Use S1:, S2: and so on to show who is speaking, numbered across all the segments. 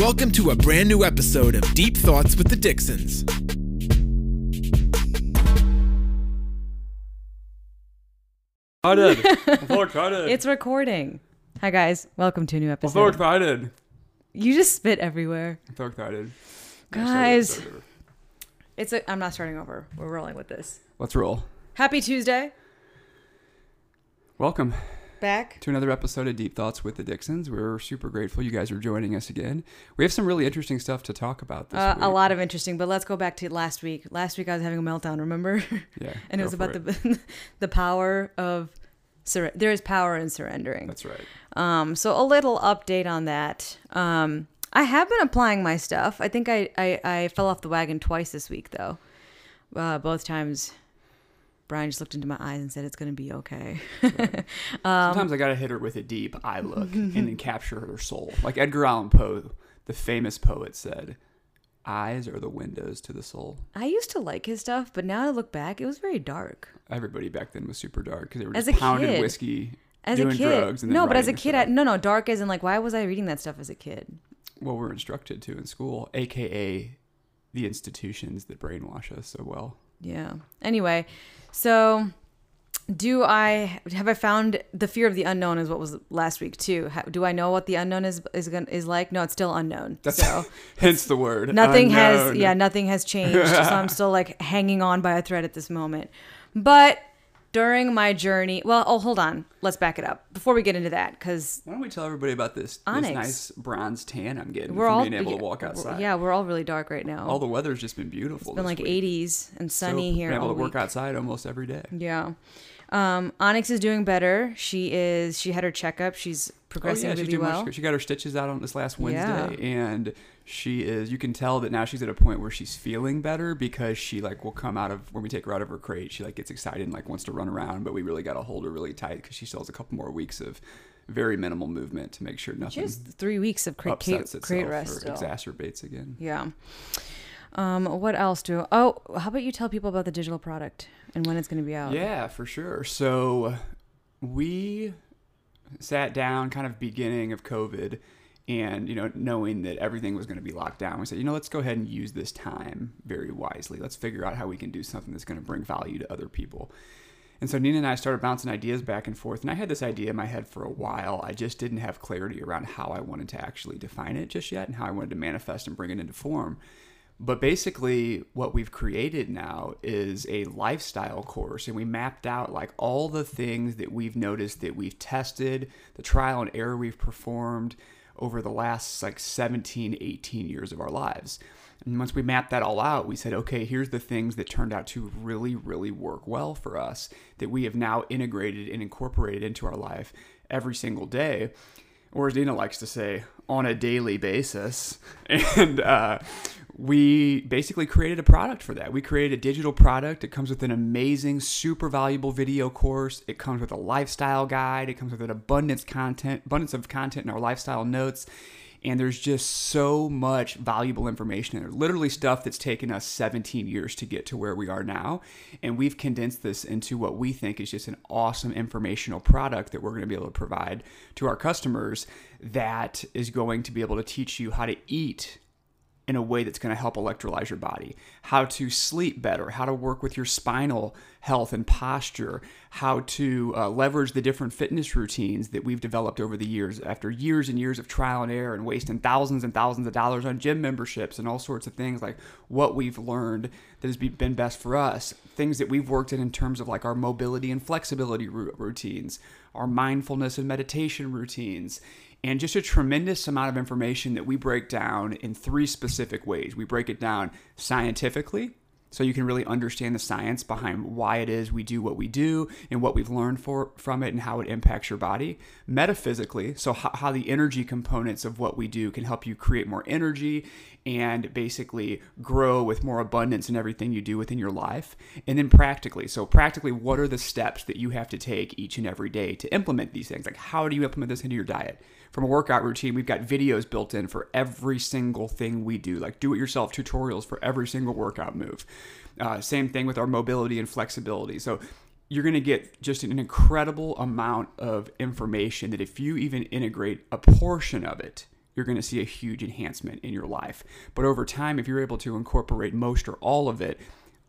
S1: Welcome to a brand new episode of Deep Thoughts with the Dixons.
S2: excited. I'm so excited.
S3: It's recording. Hi guys, welcome to a new episode.
S2: I'm so excited.
S3: You just spit everywhere.
S2: I'm so excited.
S3: Guys.
S2: Start over.
S3: It's a I'm not starting over. We're rolling with this.
S2: Let's roll.
S3: Happy Tuesday.
S2: Welcome
S3: Back.
S2: to another episode of Deep Thoughts with the Dixons. We're super grateful you guys are joining us again. We have some really interesting stuff to talk about this
S3: Uh,
S2: week.
S3: a lot of interesting, but let's go back to last week. Last week I was having a meltdown, remember?
S2: Yeah.
S3: and it was about
S2: it.
S3: the the power of sur- there is power in surrendering.
S2: That's right.
S3: Um, so a little update on that. Um, I have been applying my stuff. I think I, I, I fell off the wagon twice this week, though. Uh, both times, Brian just looked into my eyes and said, It's going to be okay. Um,
S2: Sometimes I gotta hit her with a deep eye look and then capture her soul. Like Edgar Allan Poe, the famous poet, said, "Eyes are the windows to the soul."
S3: I used to like his stuff, but now I look back, it was very dark.
S2: Everybody back then was super dark because they were
S3: As
S2: just
S3: a
S2: pounding
S3: kid.
S2: whiskey,
S3: As
S2: doing
S3: a kid.
S2: drugs, and then
S3: no, but as a kid, I, no, no, dark as in, like, why was I reading that stuff as a kid?
S2: well, we're instructed to in school, aka the institutions that brainwash us so well.
S3: Yeah. Anyway, so do I have I found the fear of the unknown is what was last week too? How, do I know what the unknown is is gonna, is like? No, it's still unknown.
S2: That's
S3: so
S2: hence the word.
S3: nothing has yeah nothing has changed. so I'm still like hanging on by a thread at this moment. But during my journey, well, oh hold on, let's back it up before we get into that because
S2: Why don't we tell everybody about this, this nice bronze tan I'm getting
S3: we're
S2: from
S3: all
S2: being able to walk outside?
S3: Yeah, we're all really dark right now.
S2: All the weather's just been beautiful.
S3: it's been like
S2: week.
S3: 80s and sunny
S2: so
S3: here.
S2: Been able to work outside almost every day.
S3: Yeah. Um, Onyx is doing better. She is. She had her checkup. She's
S2: Oh
S3: progressing
S2: yeah,
S3: really well.
S2: much. She got her stitches out on this last
S3: Yeah.
S2: Wednesday, and she is. You can tell that now she's at a point where she's feeling better because she like will come out of when we take her out of her crate. She like gets excited and like wants to run around, but we really got to hold her really tight because she still has a couple more weeks of very minimal movement to make sure
S3: She
S2: nothing
S3: has three weeks of crate, crate, crate rest.
S2: or
S3: Still.
S2: exacerbates again.
S3: Yeah. Um, what else do? Oh, how about you tell people about the digital product and when it's going to be out?
S2: Yeah, for sure. So we sat down kind of beginning of COVID and, you know, knowing that everything was going to be locked down, we said, you know, let's go ahead and use this time very wisely. Let's figure out how we can do something that's going to bring value to other people. And so Nina and I started bouncing ideas back and forth. And I had this idea in my head for a while. I just didn't have clarity around how I wanted to actually define it just yet and how I wanted to manifest and bring it into form. But basically, what we've created now is a lifestyle course, and we mapped out like all the things that we've noticed that we've tested, the trial and error we've performed over the last like 17, 18 years of our lives. And once we mapped that all out, we said, okay, here's the things that turned out to really, really work well for us that we have now integrated and incorporated into our life every single day or as Dina likes to say, on a daily basis. And uh, we basically created a product for that. We created a digital product. It comes with an amazing, super valuable video course. It comes with a lifestyle guide. It comes with an abundance content, abundance of content in our lifestyle notes. And there's just so much valuable information in there. Literally stuff that's taken us 17 years to get to where we are now. And we've condensed this into what we think is just an awesome informational product that we're going to be able to provide to our customers that is going to be able to teach you how to eat in a way that's going to help electrolyze your body, how to sleep better, how to work with your spinal health and posture, how to uh, leverage the different fitness routines that we've developed over the years. After years and years of trial and error and wasting thousands and thousands of dollars on gym memberships and all sorts of things like what we've learned that has been best for us, things that we've worked in in terms of like our mobility and flexibility routines, our mindfulness and meditation routines and just a tremendous amount of information that we break down in three specific ways. We break it down scientifically, so you can really understand the science behind why it is we do what we do and what we've learned for, from it and how it impacts your body. Metaphysically, so how, how the energy components of what we do can help you create more energy and basically grow with more abundance in everything you do within your life. And then practically, so practically, what are the steps that you have to take each and every day to implement these things? Like, how do you implement this into your diet? From a workout routine, we've got videos built in for every single thing we do, like do it yourself tutorials for every single workout move. Uh, same thing with our mobility and flexibility. So, you're going to get just an incredible amount of information that if you even integrate a portion of it, you're going to see a huge enhancement in your life. But over time, if you're able to incorporate most or all of it,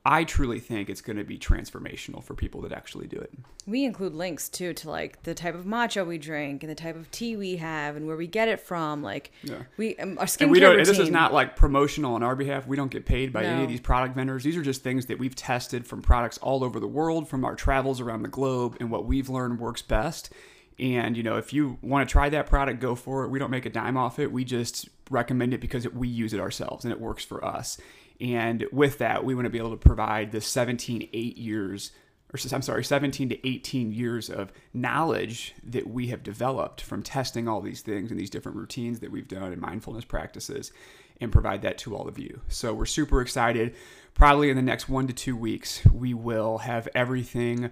S2: I truly think it's going to be transformational for people that actually do it.
S3: We include links too to like the type of matcha we drink and the type of tea we have and where we get it from. Like
S2: Yeah.
S3: we um, our skincare
S2: And we don't.
S3: routine.
S2: This is not like promotional on our behalf. We don't get paid by any of these product vendors. These are just things that we've tested from products all over the world, from our travels around the globe, and what we've learned works best. And you know, if you want to try that product, go for it. We don't make a dime off it. We just recommend it because it, we use it ourselves and it works for us. And with that, we want to be able to provide the 17, eight years, or I'm sorry, 17 to 18 years of knowledge that we have developed from testing all these things and these different routines that we've done and mindfulness practices and provide that to all of you. So we're super excited. Probably in the next one to two weeks, we will have everything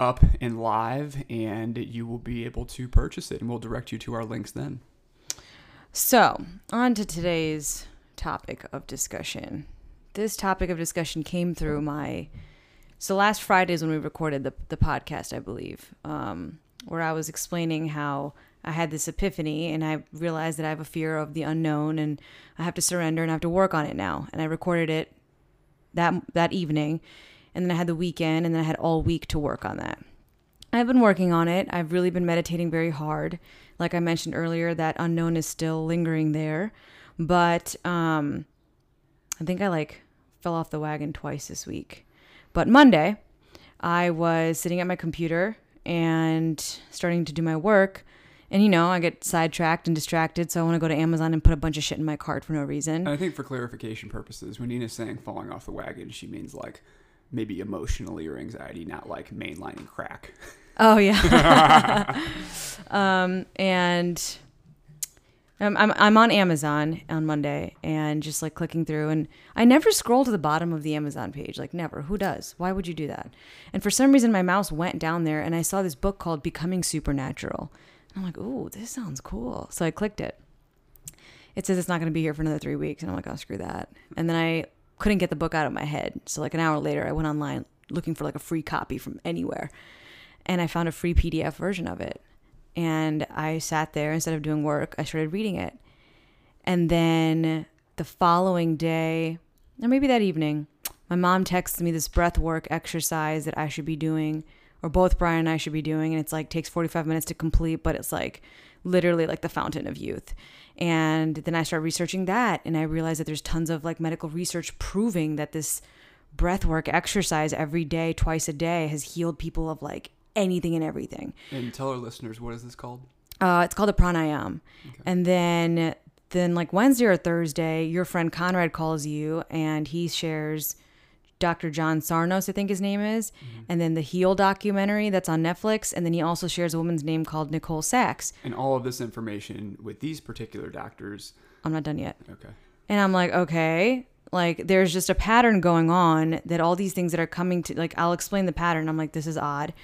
S2: up and live, and you will be able to purchase it, and we'll direct you to our links then.
S3: So, on to today's topic of discussion. This topic of discussion came through my. So, last Friday is when we recorded the, the podcast, I believe, um, where I was explaining how I had this epiphany and I realized that I have a fear of the unknown and I have to surrender and I have to work on it now. And I recorded it that that evening, and then I had the weekend, and then I had all week to work on that. I've been working on it. I've really been meditating very hard. Like I mentioned earlier, that unknown is still lingering there, but um, I think I like fell off the wagon twice this week. But Monday, I was sitting at my computer and starting to do my work. And you know, I get sidetracked and distracted, so I want to go to Amazon and put a bunch of shit in my cart for no reason.
S2: And I think for clarification purposes, when Nina's saying falling off the wagon, she means like maybe emotionally or anxiety, not like mainlining crack.
S3: Oh yeah. um, and I'm, I'm I'm on Amazon on Monday and just like clicking through, and I never scroll to the bottom of the Amazon page. Like never. Who does? Why would you do that? And for some reason, my mouse went down there, and I saw this book called Becoming Supernatural. And I'm like, ooh, this sounds cool. So I clicked it. It says it's not going to be here for another three weeks, and I'm like, oh, screw that. And then I couldn't get the book out of my head. So like an hour later, I went online looking for like a free copy from anywhere and I found a free PDF version of it. And I sat there instead of doing work, I started reading it. And then the following day, or maybe that evening, my mom texts me this breath work exercise that I should be doing, or both Brian and I should be doing. And it's like takes 45 minutes to complete, but it's like literally like the fountain of youth. And then I start researching that, and I realize that there's tons of like medical research proving that this breath work exercise every day, twice a day, has healed people of like anything and everything.
S2: And tell our listeners what is this called?
S3: Uh, it's called a pranayam. And then then like Wednesday or Thursday, your friend Conrad calls you and he shares Dr. John Sarnos, I think his name is, and then the Heal documentary that's on Netflix, and then he also shares a woman's name called Nicole Sachs.
S2: And all of this information with these particular doctors.
S3: I'm not done yet.
S2: Okay.
S3: And I'm like, okay, like there's just a pattern going on that all these things that are coming to like I'll explain the pattern. I'm like, this is odd.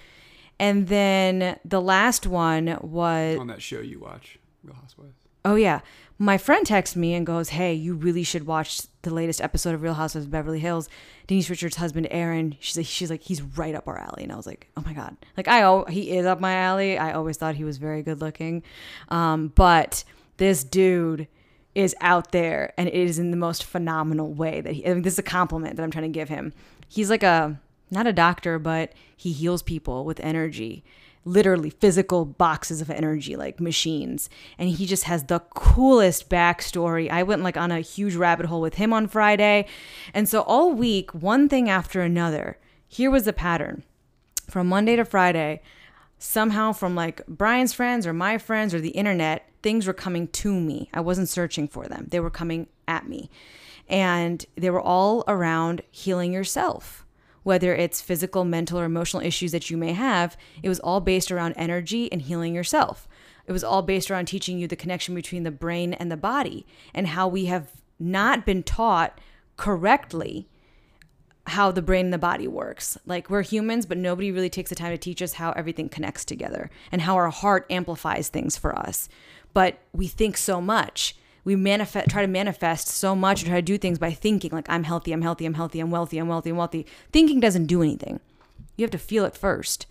S3: And then the last one was
S2: On that show you watch, Real Housewives.
S3: Oh yeah. My friend texts me and goes, "Hey, you really should watch the latest episode of Real Housewives of Beverly Hills. Denise Richards' husband Aaron. She's like, she's like, he's right up our alley." And I was like, "Oh my god!" Like I, al- he is up my alley. I always thought he was very good looking, um, but this dude is out there, and it is in the most phenomenal way. That he, I mean, this is a compliment that I'm trying to give him. He's like a not a doctor, but he heals people with energy literally physical boxes of energy like machines. And he just has the coolest backstory. I went like on a huge rabbit hole with him on friday. And so all week one thing after another here was the pattern. From monday to friday somehow from like brian's friends or my friends or the internet things were coming to me. I wasn't searching for them. They were coming at me. And they were all around healing yourself whether it's physical, mental, or emotional issues that you may have, it was all based around energy and healing yourself. It was all based around teaching you the connection between the brain and the body and how we have not been taught correctly how the brain and the body works. Like we're humans, but nobody really takes the time to teach us how everything connects together and how our heart amplifies things for us. But we think so much we manifest try to manifest so much and try to do things by thinking like i'm healthy i'm healthy i'm healthy i'm wealthy i'm wealthy i'm wealthy thinking doesn't do anything you have to feel it first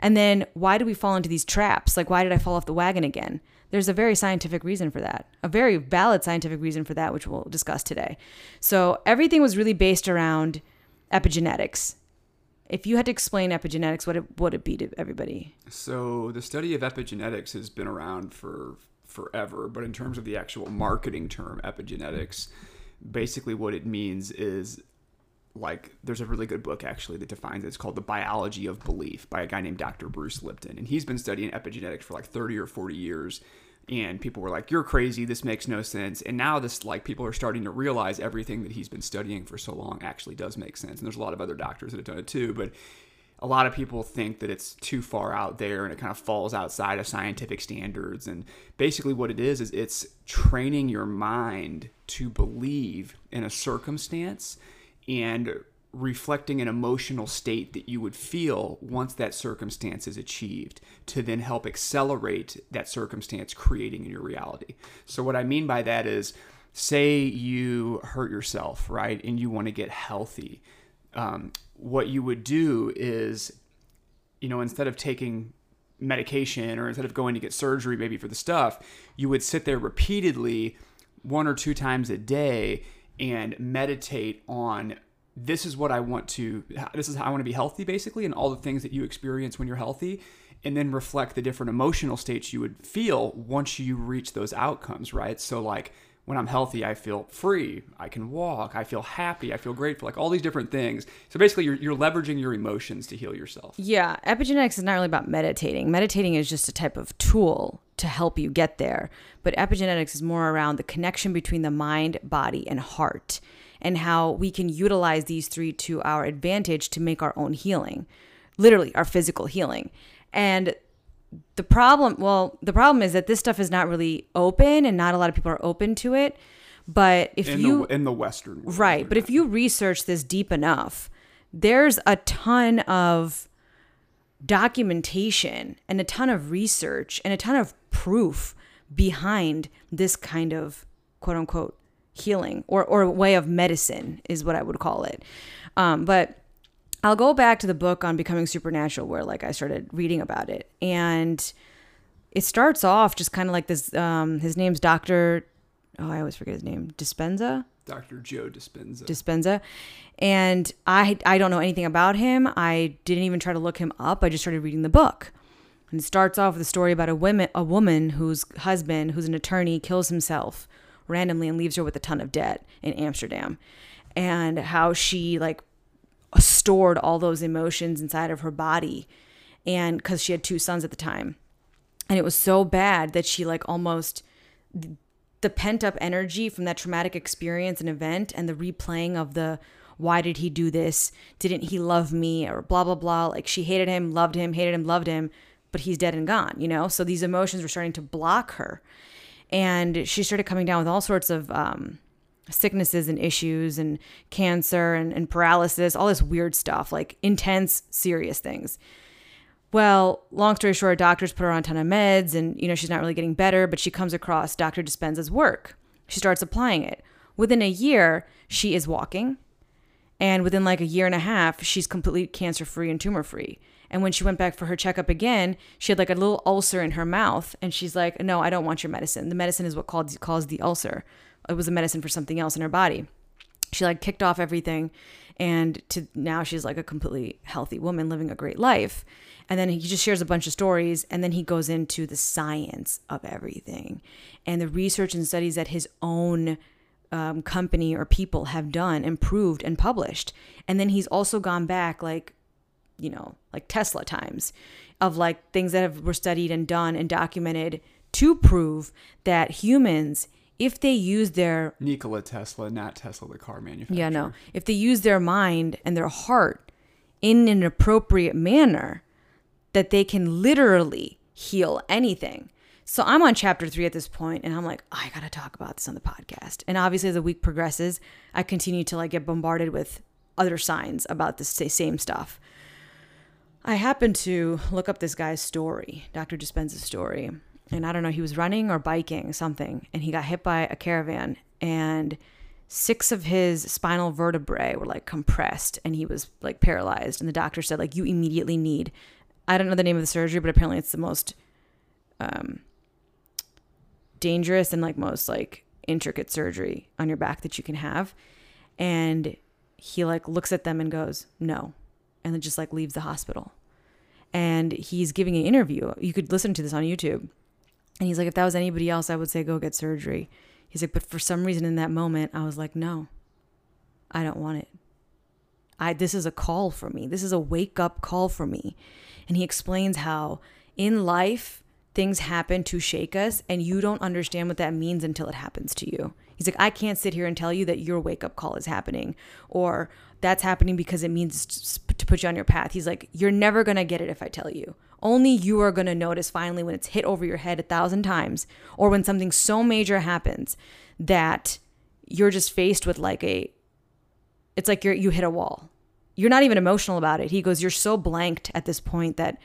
S3: and then why do we fall into these traps like why did i fall off the wagon again There's a very scientific reason for that, a very valid scientific reason for that, which we'll discuss today. So everything was really based around epigenetics. If you had to explain epigenetics, what it, would it be to everybody?
S2: So the study of epigenetics has been around for forever, but in terms of the actual marketing term epigenetics, basically what it means is like there's a really good book actually that defines it. It's called The Biology of Belief by a guy named Dr. Bruce Lipton. And he's been studying epigenetics for like 30 or 40 years. And people were like, You're crazy, this makes no sense. And now this like people are starting to realize everything that he's been studying for so long actually does make sense. And there's a lot of other doctors that have done it too, but a lot of people think that it's too far out there and it kind of falls outside of scientific standards. And basically, what it is, is it's training your mind to believe in a circumstance and reflecting an emotional state that you would feel once that circumstance is achieved to then help accelerate that circumstance creating in your reality. So, what I mean by that is, say you hurt yourself, right, and you want to get healthy. Um, what you would do is, you know, instead of taking medication or instead of going to get surgery maybe for the stuff, you would sit there repeatedly one or two times a day and meditate on this is what I want to this is how I want to be healthy basically and all the things that you experience when you're healthy and then reflect the different emotional states you would feel once you reach those outcomes, right? So like when I'm healthy, I feel free. I can walk. I feel happy. I feel grateful. Like all these different things. So basically, you're, you're leveraging your emotions to heal yourself.
S3: Yeah. Epigenetics is not really about meditating. Meditating is just a type of tool to help you get there. But epigenetics is more around the connection between the mind, body, and heart and how we can utilize these three to our advantage to make our own healing, literally, our physical healing. And the problem well the problem is that this stuff is not really open and not a lot of people are open to it. But if
S2: in
S3: you
S2: the, in the western world,
S3: right but if you research this deep enough there's a ton of documentation and a ton of research and a ton of proof behind this kind of quote unquote healing or, or way of medicine is what i would call it. Um, but I'll go back to the book on becoming supernatural where like I started reading about it and it starts off just kind of like this um his name's Dr. Oh, I always forget his name. Dispenza?
S2: Dr. Joe Dispenza.
S3: Dispenza. And I I don't know anything about him. I didn't even try to look him up. I just started reading the book. And it starts off with a story about a woman a woman whose husband, who's an attorney, kills himself randomly and leaves her with a ton of debt in Amsterdam. And how she like stored all those emotions inside of her body and because she had two sons at the time. And it was so bad that she like almost the pent up energy from that traumatic experience and event and the replaying of the why did he do this? Didn't he love me? or blah blah blah. Like she hated him loved him hated him loved him but he's dead and gone you know? So these emotions were starting to block her. And she started coming down with all sorts of um, sicknesses and issues and cancer and, and paralysis, all this weird stuff, like intense, serious things. Well, long story short, doctors put her on a ton of meds and, you know, she's not really getting better, but she comes across Dr. Dispenza's work. She starts applying it. Within a year, she is walking. And within like a year and a half, she's completely cancer free and tumor free. And when she went back for her checkup again, she had like a little ulcer in her mouth. And she's like, No, I don't want your medicine. The medicine is what called, caused the ulcer it was a medicine for something else in her body. She like kicked off everything and to now she's like a completely healthy woman living a great life. And then he just shares a bunch of stories and then he goes into the science of everything and the research and studies that his own um, company or people have done and proved and published. And then he's also gone back like you know, like Tesla times of like things that have were studied and done and documented to prove that humans if they use their
S2: Nikola Tesla, not Tesla, the car manufacturer.
S3: yeah no. If they use their mind and their heart in an appropriate manner that they can literally heal anything. So i'm on chapter three at this point and i'm like oh, i gotta talk about this on the podcast. And obviously as the week progresses i continue to like get bombarded with other signs about the same stuff. I happened to look up this guy's story dr dispenza's story and I don't know, he was running or biking something, and he got hit by a caravan, and six of his spinal vertebrae were like compressed, and he was like paralyzed. And the doctor said, like, you immediately need. I don't know the name of the surgery, but apparently it's the most um, dangerous and like most like intricate surgery on your back that you can have. And he like looks at them and goes, no. And then just like leaves the hospital. And he's giving an interview. You could listen to this on YouTube. And he's like, if that was anybody else, I would say go get surgery. He's like, but for some reason in that moment, I was like, no, I don't want it. I this is a call for me. This is a wake up call for me. And he explains how in life things happen to shake us and you don't understand what that means until it happens to you. He's like, I can't sit here and tell you that your wake up call is happening or that's happening because it means to put you on your path. He's like, You're never going to get it if I tell you. Only you are going to notice finally when it's hit over your head a thousand times or when something so major happens that you're just faced with like a, it's like you're, you hit a wall. You're not even emotional about it. He goes, You're so blanked at this point that,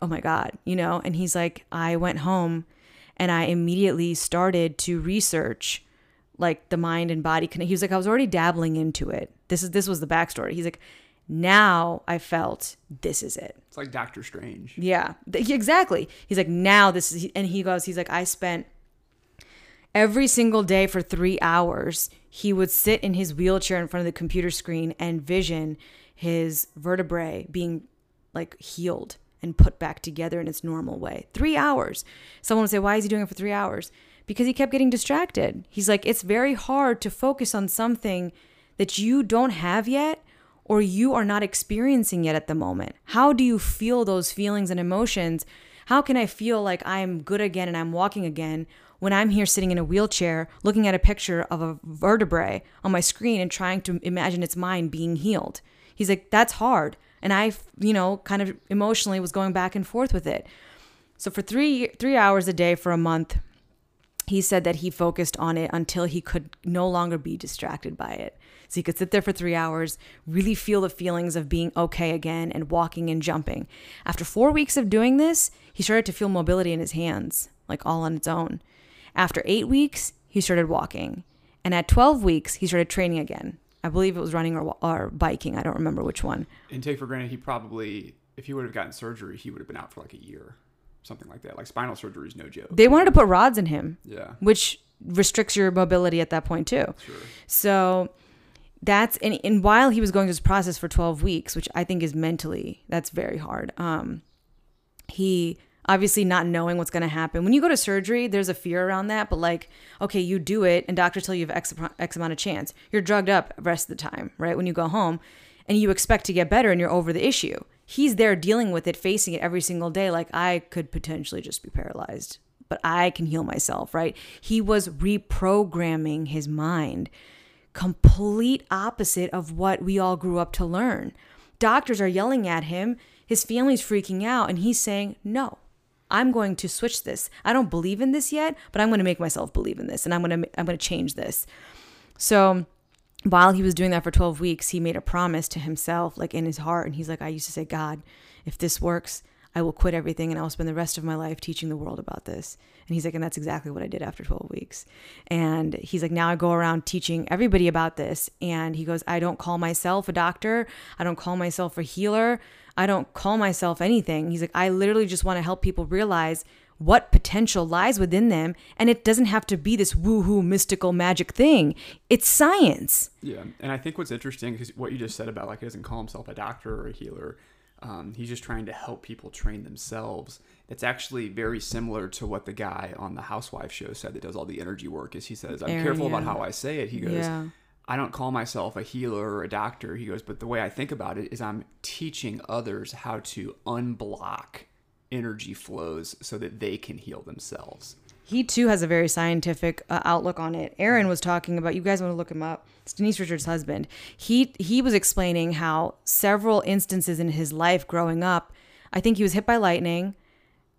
S3: oh my God, you know? And he's like, I went home and I immediately started to research like the mind and body connect. He was like, I was already dabbling into it. This is this was the backstory. He's like, now I felt this is it.
S2: It's like Doctor Strange.
S3: Yeah, exactly. He's like, now this is, and he goes, he's like, I spent every single day for three hours. He would sit in his wheelchair in front of the computer screen and vision his vertebrae being like healed and put back together in its normal way. Three hours. Someone would say, Why is he doing it for three hours? Because he kept getting distracted. He's like, It's very hard to focus on something that you don't have yet or you are not experiencing yet at the moment. How do you feel those feelings and emotions? How can I feel like I'm good again and I'm walking again when I'm here sitting in a wheelchair looking at a picture of a vertebrae on my screen and trying to imagine its mind being healed? He's like, That's hard. And I, you know, kind of emotionally was going back and forth with it. So for three three hours a day for a month, he said that he focused on it until he could no longer be distracted by it. So he could sit there for three hours, really feel the feelings of being okay again and walking and jumping. After four weeks of doing this, he started to feel mobility in his hands, like all on its own. After eight weeks, he started walking. And at 12 weeks, he started training again. I believe it was running or, or biking. I don't remember which one.
S2: And take for granted, he probably, if he would have gotten surgery, he would have been out for like a year, something like that. Like spinal surgery is no joke.
S3: They wanted to put rods in him.
S2: Yeah.
S3: Which restricts your mobility at that point too.
S2: Sure.
S3: So that's and, and while he was going through this process for 12 weeks, which I think is mentally that's very hard. Um, he obviously not knowing what's going to happen. When you go to surgery, there's a fear around that, but like, okay, you do it and doctors tell you have X, X amount of chance. You're drugged up rest of the time, right? When you go home and you expect to get better and you're over the issue. He's there dealing with it, facing it every single day. Like, I could potentially just be paralyzed, but I can heal myself, right? He was reprogramming his mind, complete opposite of what we all grew up to learn. Doctors are yelling at him, his family's freaking out, and he's saying, no, I'm going to switch this. I don't believe in this yet, but I'm going to make myself believe in this and I'm going to I'm going to change this. So while he was doing that for 12 weeks, he made a promise to himself like in his heart and he's like I used to say, "God, if this works, I will quit everything and I will spend the rest of my life teaching the world about this. And he's like, and that's exactly what I did after 12 weeks. And he's like, now I go around teaching everybody about this. And he goes, I don't call myself a doctor. I don't call myself a healer. I don't call myself anything. He's like, I literally just want to help people realize what potential lies within them. And it doesn't have to be this woohoo mystical magic thing. It's science.
S2: Yeah. And I think what's interesting is what you just said about like he doesn't call himself a doctor or a healer. Um, he's just trying to help people train themselves. It's actually very similar to what the guy on the Housewife show said that does all the energy work. Is he says, "I'm
S3: Aaron,
S2: careful
S3: yeah.
S2: about how I say it." He goes,
S3: Yeah.
S2: "I don't call myself a healer or a doctor." He goes, "But the way I think about it is I'm teaching others how to unblock energy flows so that they can heal themselves."
S3: He too has a very scientific uh, outlook on it. Aaron was talking about. You guys want to look him up? It's Denise Richards' husband. He he was explaining how several instances in his life growing up. I think he was hit by lightning.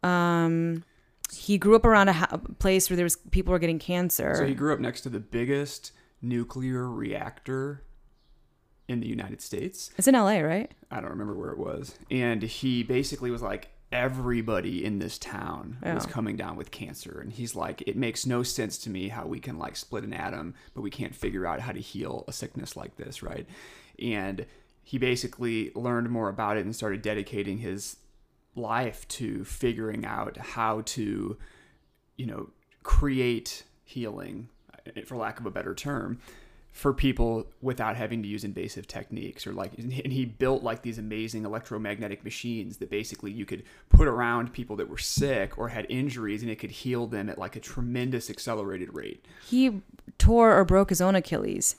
S3: Um, he grew up around a ha- place where there was people were getting cancer.
S2: So he grew up next to the biggest nuclear reactor in the United States.
S3: it's in L.A., right?
S2: I don't remember where it was. And he basically was like, everybody in this town was coming down with cancer. And he's like, it makes no sense to me how we can like split an atom, but we can't figure out how to heal a sickness like this, right? And he basically learned more about it and started dedicating his life to figuring out how to, you know, create healing, for lack of a better term, for people without having to use invasive techniques or like and he built like these amazing electromagnetic machines that basically you could put around people that were sick or had injuries and it could heal them at like a tremendous accelerated rate
S3: He tore or broke his own Achilles,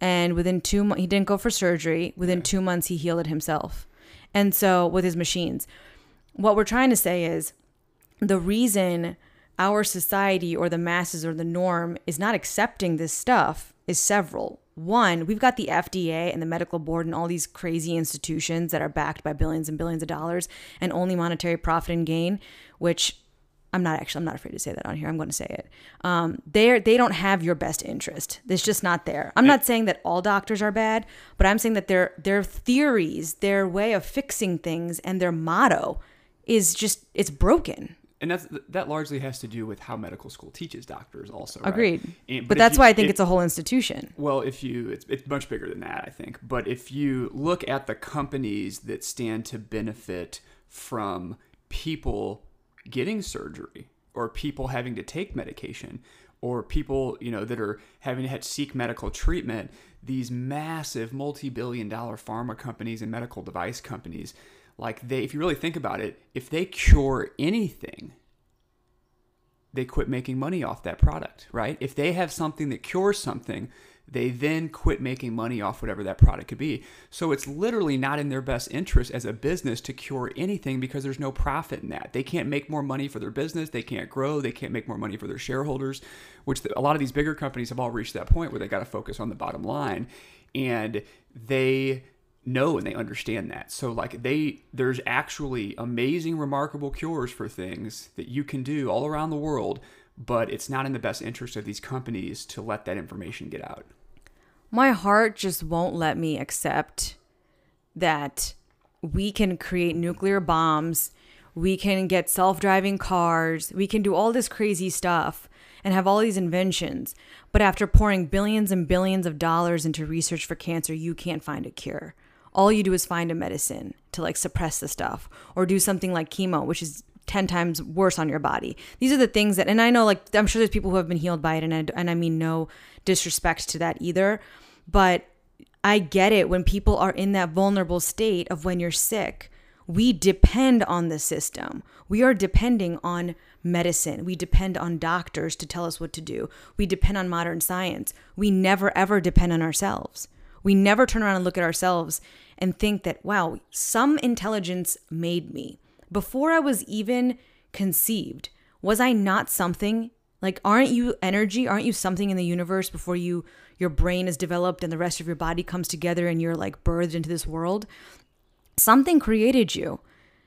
S3: and within two months, he didn't go for surgery. Within two months, he healed it himself. And so, with his machines, what we're trying to say is the reason our society or the masses or the norm is not accepting this stuff is several. One, we've got the FDA and the medical board and all these crazy institutions that are backed by billions and billions of dollars and only monetary profit and gain, which I'm not actually I'm not afraid to say that on here. I'm going to say it. Um, they they don't have your best interest. It's just not there. I'm not saying that all doctors are bad, but I'm saying that their their theories, their way of fixing things, and their motto is just it's broken.
S2: And that's that largely has to do with how medical school teaches doctors also right?
S3: Agreed.
S2: And-
S3: but
S2: if
S3: that's
S2: you-
S3: why I think
S2: if-
S3: it's a whole institution.
S2: Well, if you, it's, it's much bigger than that, I think. But if you look at the companies that stand to benefit from people getting surgery or people having to take medication or people, you know, that are having to seek medical treatment, these massive multi-billion dollar pharma companies and medical device companies, like they, if you really think about it, if they cure anything, they quit making money off that product, right? If they have something that cures something, they then quit making money off whatever that product could be. So it's literally not in their best interest as a business to cure anything because there's no profit in that. They can't make more money for their business, they can't grow, they can't make more money for their shareholders, which a lot of these bigger companies have all reached that point where they got to focus on the bottom line and they know and they understand that. So like they there's actually amazing remarkable cures for things that you can do all around the world, but it's not in the best interest of these companies to let that information get out.
S3: my heart just won't let me accept that we can create nuclear bombs, we can get self driving cars, we can do all this crazy stuff and have all these inventions. But after pouring billions and billions of dollars into research for cancer, you can't find a cure. All you do is find a medicine to like suppress the stuff or do something like chemo, which is 10 times worse on your body. These are the things that, and I know like, I'm sure there's people who have been healed by it, and I, and I mean no disrespect to that either. But I get it when people are in that vulnerable state of when you're sick. We depend on the system. We are depending on medicine. We depend on doctors to tell us what to do. We depend on modern science. We never ever depend on ourselves. We never turn around and look at ourselves and think that, wow, some intelligence made me. Before I was even conceived, was I not something? Like, aren't you energy? Aren't you something in the universe before you your brain is developed and the rest of your body comes together and you're like birthed into this world? Something created you.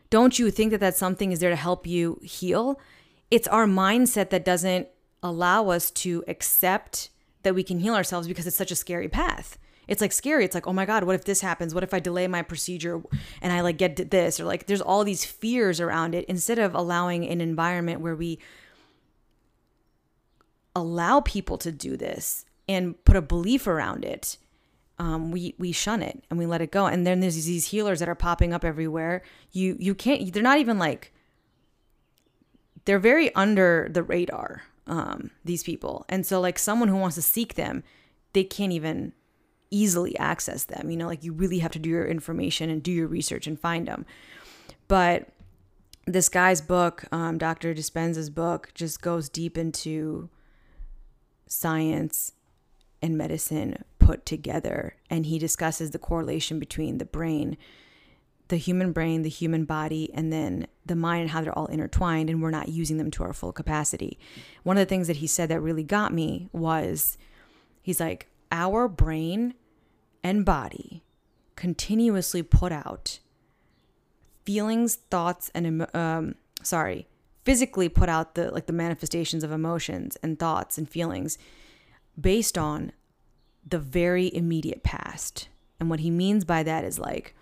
S3: Don't you think that that something is there to help you heal? It's our mindset that doesn't allow us to accept that we can heal ourselves because it's such a scary path. It's like scary. It's like, oh my God, what if this happens? What if I delay my procedure and I like get this? Or like there's all these fears around it instead of allowing an environment where we allow people to do this and put a belief around it. Um, we we shun it and we let it go. And then there's these healers that are popping up everywhere. You you can't. They're not even like. They're very under the radar. Um, these people, and so like someone who wants to seek them, they can't even easily access them. You know, like you really have to do your information and do your research and find them. But this guy's book, um, Dr. Dispenza's book, just goes deep into science and medicine put together. And he discusses the correlation between the brain, the human brain, the human body, and then the mind and how they're all intertwined, and we're not using them to our full capacity. One of the things that he said that really got me was he's like, our brain and body continuously put out feelings, thoughts, and um, sorry, physically put out the like the manifestations of emotions and thoughts and feelings based on the very immediate past. And what he means by that is like,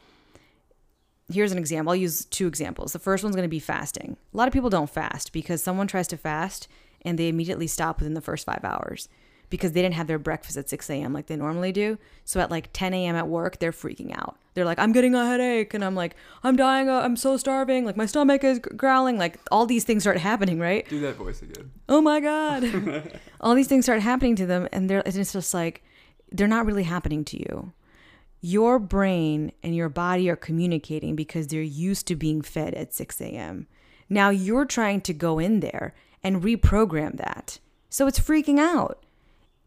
S3: here's an example. I'll use two examples. The first one's going to be fasting. A lot of people don't fast because someone tries to fast and they immediately stop within the first five hours because they didn't have their breakfast at 6 a.m. like they normally do. So at like 10 a.m. at work, they're freaking out. They're like, I'm getting a headache. And I'm like, I'm dying. uh, I'm so starving. Like my stomach is growling. Like all these things start happening, right?
S2: Do that voice again.
S3: oh my god all these things start happening to them and they're and it's just like they're not really happening to you your brain and your body are communicating because they're used to being fed at 6 a.m now you're trying to go in there and reprogram that so it's freaking out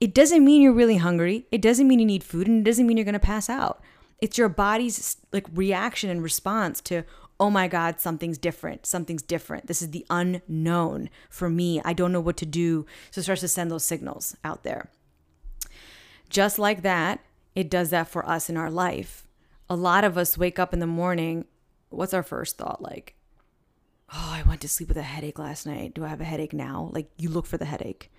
S3: it doesn't mean you're really hungry. It doesn't mean you need food and it doesn't mean you're going to pass out. It's your body's like reaction and response to oh my god something's different. Something's different. This is the unknown for me. I don't know what to do. So it starts to send those signals out there. Just like that it does that for us in our life. A lot of us wake up in the morning what's our first thought? Like oh i went to sleep with a headache last night. Do i have a headache now? Like you look for the headache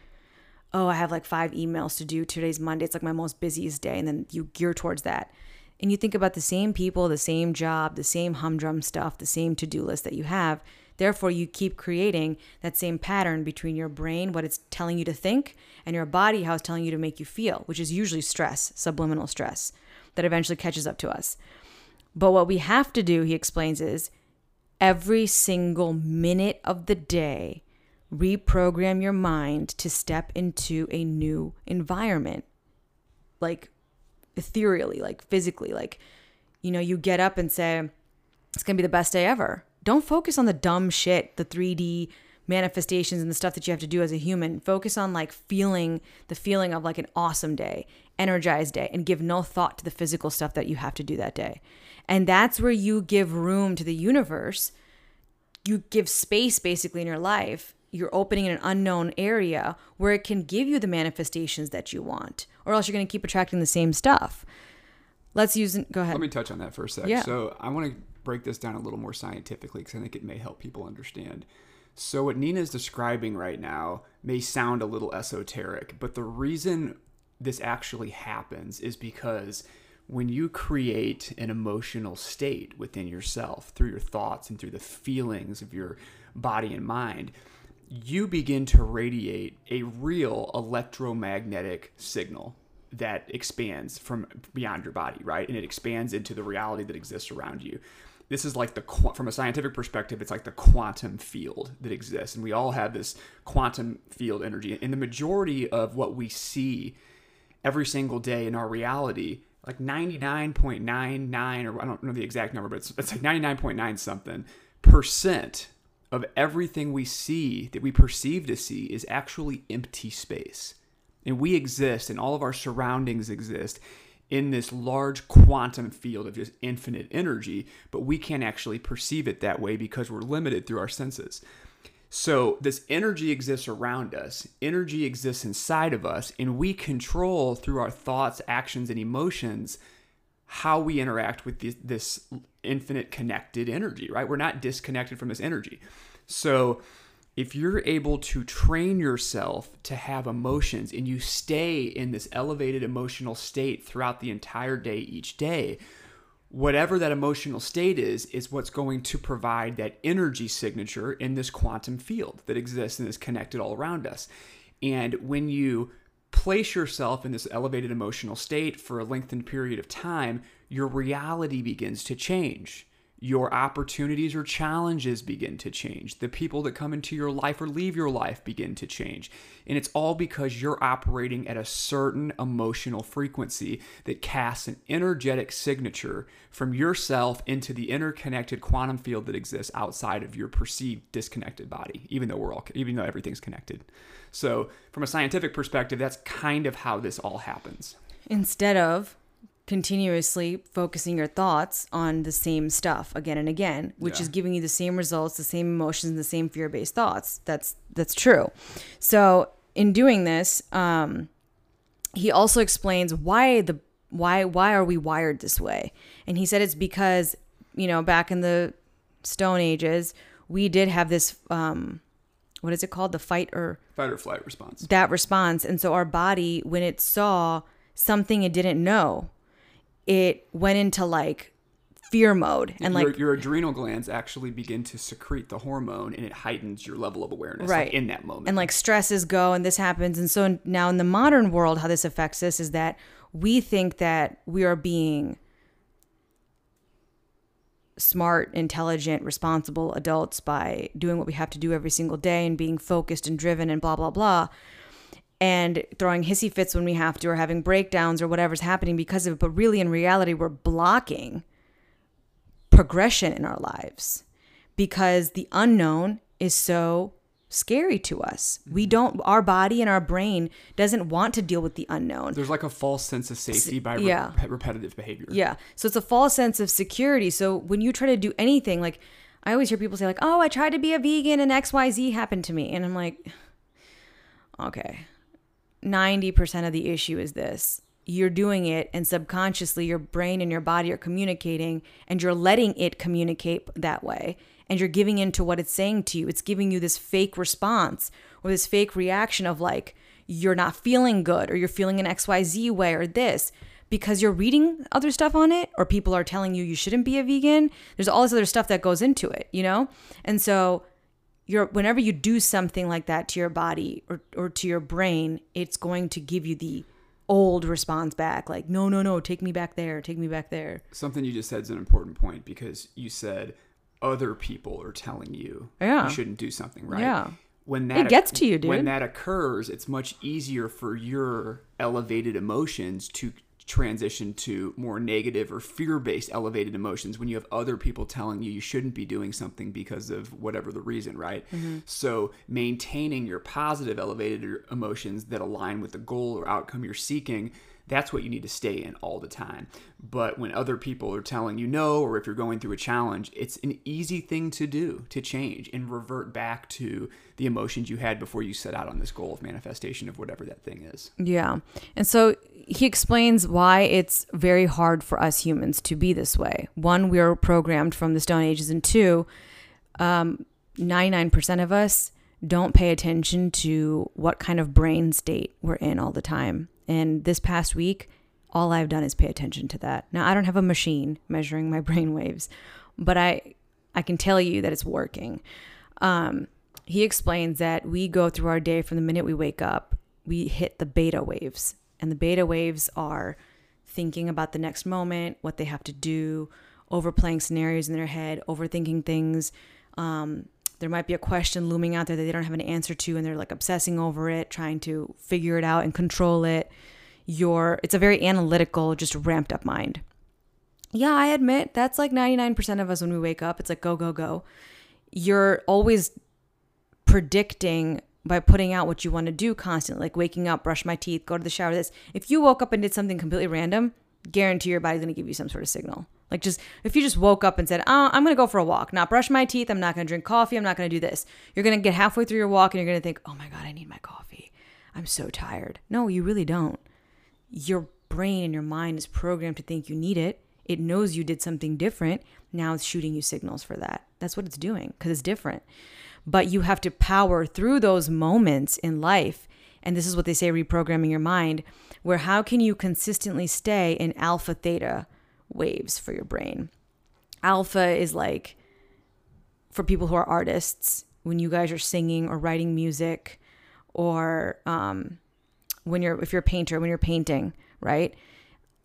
S3: oh, I have like five emails to do. Today's Monday. It's like my most busiest day. And then you gear towards that. And you think about the same people, the same job, the same humdrum stuff, the same to do list that you have. Therefore, you keep creating that same pattern between your brain, what it's telling you to think, and your body, how it's telling you to make you feel, which is usually stress, subliminal stress, that eventually catches up to us. But what we have to do, he explains, is every single minute of the day, reprogram your mind to step into a new environment. Like ethereally, like physically. Like, you know, you get up and say, it's going to be the best day ever. Don't focus on the dumb shit, the 3D manifestations and the stuff that you have to do as a human. Focus on like feeling the feeling of like an awesome day, energized day, and give no thought to the physical stuff that you have to do that day. And that's where you give room to the universe. You give space basically in your life. You're opening in an unknown area where it can give you the manifestations that you want, or else you're going to keep attracting the same stuff. Let's use, go ahead.
S2: Let me touch on that for a sec.
S3: Yeah.
S2: So I want to break this down a little more scientifically because I think it may help people understand. So what Nina is describing right now may sound a little esoteric, but the reason this actually happens is because when you create an emotional state within yourself through your thoughts and through the feelings of your body and mind, you begin to radiate a real electromagnetic signal that expands from beyond your body, right? And it expands into the reality that exists around you. This is like the from a scientific perspective, it's like the quantum field that exists, and we all have this quantum field energy. And the majority of what we see every single day in our reality, like 99.99, or I don't know the exact number, but it's, it's like 99.9 something percent of everything we see that we perceive to see is actually empty space. And we exist, and all of our surroundings exist in this large quantum field of just infinite energy, but we can't actually perceive it that way because we're limited through our senses. So, this energy exists around us, energy exists inside of us, and we control through our thoughts, actions, and emotions how we interact with this, infinite connected energy, right? We're not disconnected from this energy. So, if you're able to train yourself to have emotions and you stay in this elevated emotional state throughout the entire day, each day, whatever that emotional state is, is what's going to provide that energy signature in this quantum field that exists and is connected all around us. And when you place yourself in this elevated emotional state for a lengthened period of time, your reality begins to change. Your opportunities or challenges begin to change. The people that come into your life or leave your life begin to change. And it's all because you're operating at a certain emotional frequency that casts an energetic signature from yourself into the interconnected quantum field that exists outside of your perceived disconnected body, even though we're all even though everything's connected. So, from a scientific perspective, that's kind of how this all happens.
S3: instead of continuously focusing your thoughts on the same stuff again and again which
S2: Yeah.
S3: is giving you the same results the same emotions the same fear-based thoughts that's that's true so in doing this um he also explains why the why why are we wired this way and he said it's because you know back in the stone ages we did have this um what is it called the fight or
S2: Fight or flight response.
S3: that response. And so our body, when it saw something it didn't know, it went into like fear mode and
S2: your,
S3: like
S2: your adrenal glands actually begin to secrete the hormone and it heightens your level of awareness like,
S3: Right.
S2: in that moment.
S3: And like stresses go and this happens. And so now in the modern world how this affects us is that we think that we are being smart intelligent responsible adults by doing what we have to do every single day and being focused and driven and blah blah blah and throwing hissy fits when we have to or having breakdowns or whatever's happening because of it but really in reality we're blocking progression in our lives because the unknown is so scary to us. We mm-hmm. don't our body and our brain doesn't want to deal with the unknown.
S2: there's like a false sense of safety by re-
S3: yeah.
S2: pe- repetitive behavior
S3: Yeah. So it's a false sense of security. So when you try to do anything like I always hear people say like, "Oh, I tried to be a vegan and XYZ happened to me." And I'm like, "Okay. 90% of the issue is this. You're doing it and subconsciously your brain and your body are communicating and you're letting it communicate that way and you're giving in to what it's saying to you. It's giving you this fake response or this fake reaction of like you're not feeling good or you're feeling an XYZ way or this because you're reading other stuff on it or people are telling you you shouldn't be a vegan. There's all this other stuff that goes into it, you know? And so you're whenever you do something like that to your body or, or to your brain, it's going to give you the old response back like no no no take me back there take me back there
S2: something you just said is an important point because you said other people are telling you
S3: Yeah.
S2: you shouldn't do something right
S3: Yeah.
S2: when that it
S3: gets to you, dude.
S2: when that occurs it's much easier for your elevated emotions to transition to more negative or fear-based elevated emotions when you have other people telling you you shouldn't be doing something because of whatever the reason right mm-hmm. so maintaining your positive elevated emotions that align with the goal or outcome you're seeking that's what you need to stay in all the time. But when other people are telling you no, or if you're going through a challenge, it's an easy thing to do to change and revert back to the emotions you had before you set out on this goal of manifestation of whatever that thing is.
S3: Yeah. And so he explains why it's very hard for us humans to be this way. One, we are programmed from the Stone Ages, and two, um, 99% of us don't pay attention to what kind of brain state we're in all the time. And this past week, all I've done is pay attention to that. Now, I don't have a machine measuring my brain waves, but I I can tell you that it's working. Um, he explains that we go through our day from the minute we wake up, we hit the beta waves. And the beta waves are thinking about the next moment, what they have to do, overplaying scenarios in their head, overthinking things. Um, there might be a question looming out there that they don't have an answer to, and they're like obsessing over it, trying to figure it out and control it. Your it's a very analytical, just ramped up mind. Yeah, I admit that's like 99% of us when we wake up. It's like go, go, go. You're always predicting by putting out what you want to do constantly, like waking up, brush my teeth, go to the shower. This. If you woke up and did something completely random, guarantee your body's going to give you some sort of signal. Like just if you just woke up and said, "Oh, I'm going to go for a walk, not brush my teeth, I'm not going to drink coffee, I'm not going to do this." You're going to get halfway through your walk and you're going to think, "Oh my god, I need my coffee. I'm so tired." No, you really don't. Your brain and your mind is programmed to think you need it. It knows you did something different. Now it's shooting you signals for that. That's what it's doing because it's different. But you have to power through those moments in life. And this is what they say reprogramming your mind, where how can you consistently stay in alpha theta waves for your brain? Alpha is like for people who are artists, when you guys are singing or writing music, or um, when you're if you're a painter, when you're painting, right?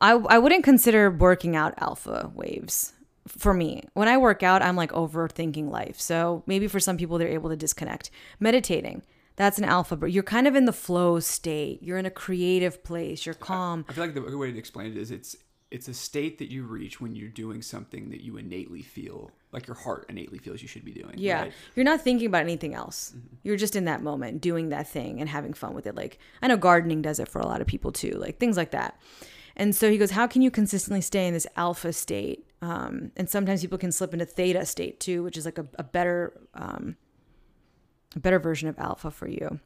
S3: I I wouldn't consider working out alpha waves for me. When I work out, I'm like overthinking life. So maybe for some people they're able to disconnect. Meditating, that's an alpha, but you're kind of in the flow state. You're in a creative place. You're calm.
S2: I feel like the good way to explain it is it's it's a state that you reach when you're doing something that you innately feel like your heart innately feels you should be doing.
S3: Yeah.
S2: right?
S3: You're not thinking about anything else. Mm-hmm. You're just in that moment doing that thing and having fun with it. Like I know gardening does it for a lot of people too, like things like that. And so he goes, How can you consistently stay in this alpha state? Um, and sometimes people can slip into theta state too, which is like a, a better um, a better version of alpha for you.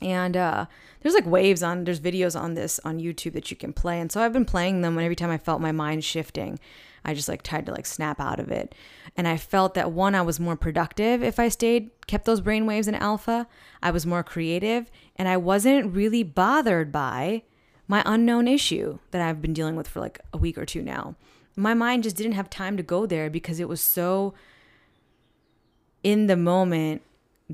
S3: And uh, there's like waves on, there's videos on this on YouTube that you can play. And so I've been playing them and every time I felt my mind shifting, I just like tried to like snap out of it. And I felt that one, I was more productive if I stayed, kept those brain waves in alpha. I was more creative and I wasn't really bothered by my unknown issue that I've been dealing with for like a week or two now. My mind just didn't have time to go there because it was so in the moment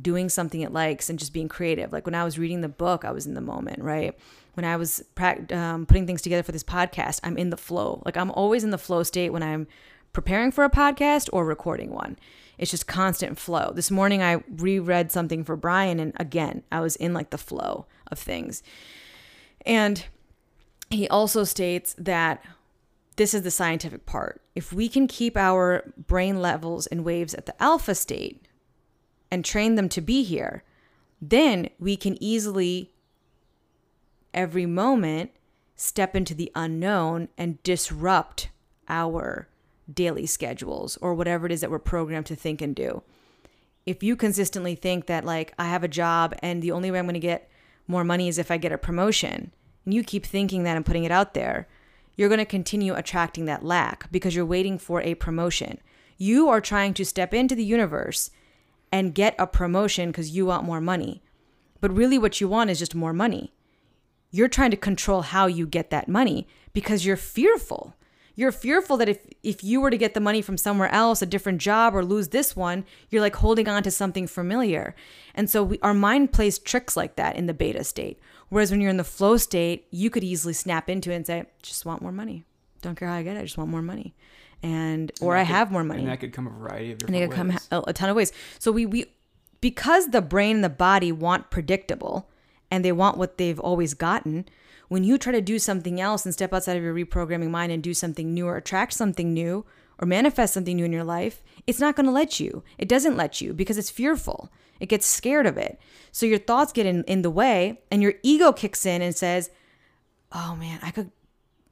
S3: doing something it likes and just being creative. Like when I was reading the book, I was in the moment, right? When I was um, putting things together for this podcast, I'm in the flow. Like I'm always in the flow state when I'm preparing for a podcast or recording one. It's just constant flow. This morning I reread something for Brian and again, I was in like the flow of things. And he also states that this is the scientific part. If we can keep our brain levels and waves at the alpha state and train them to be here, then we can easily, every moment, step into the unknown and disrupt our daily schedules or whatever it is that we're programmed to think and do. If you consistently think that, like, I have a job and the only way I'm going to get more money is if I get a promotion, and you keep thinking that and putting it out there, you're going to continue attracting that lack because you're waiting for a promotion. You are trying to step into the universe and get a promotion because you want more money. But really, what you want is just more money. You're trying to control how you get that money because you're fearful. You're fearful that if, if you were to get the money from somewhere else, a different job, or lose this one, you're like holding on to something familiar. And so we, our mind plays tricks like that in the beta state. Whereas when you're in the flow state, you could easily snap into it and say, just want more money. Don't care how I get it. I just want more money. And, or
S2: And
S3: I
S2: could-
S3: have more money
S2: And that could come a variety of different ways.
S3: and it could come
S2: ways.
S3: ha- a ton of ways. So we we because the brain and the body want predictable and they want what they've always gotten. When you try to do something else and step outside of your reprogramming mind and do something new or attract something new or manifest something new in your life, it's not going to let you. It doesn't let you because it's fearful. It gets scared of it. So your thoughts get in, in the way and your ego kicks in and says, "Oh man, I could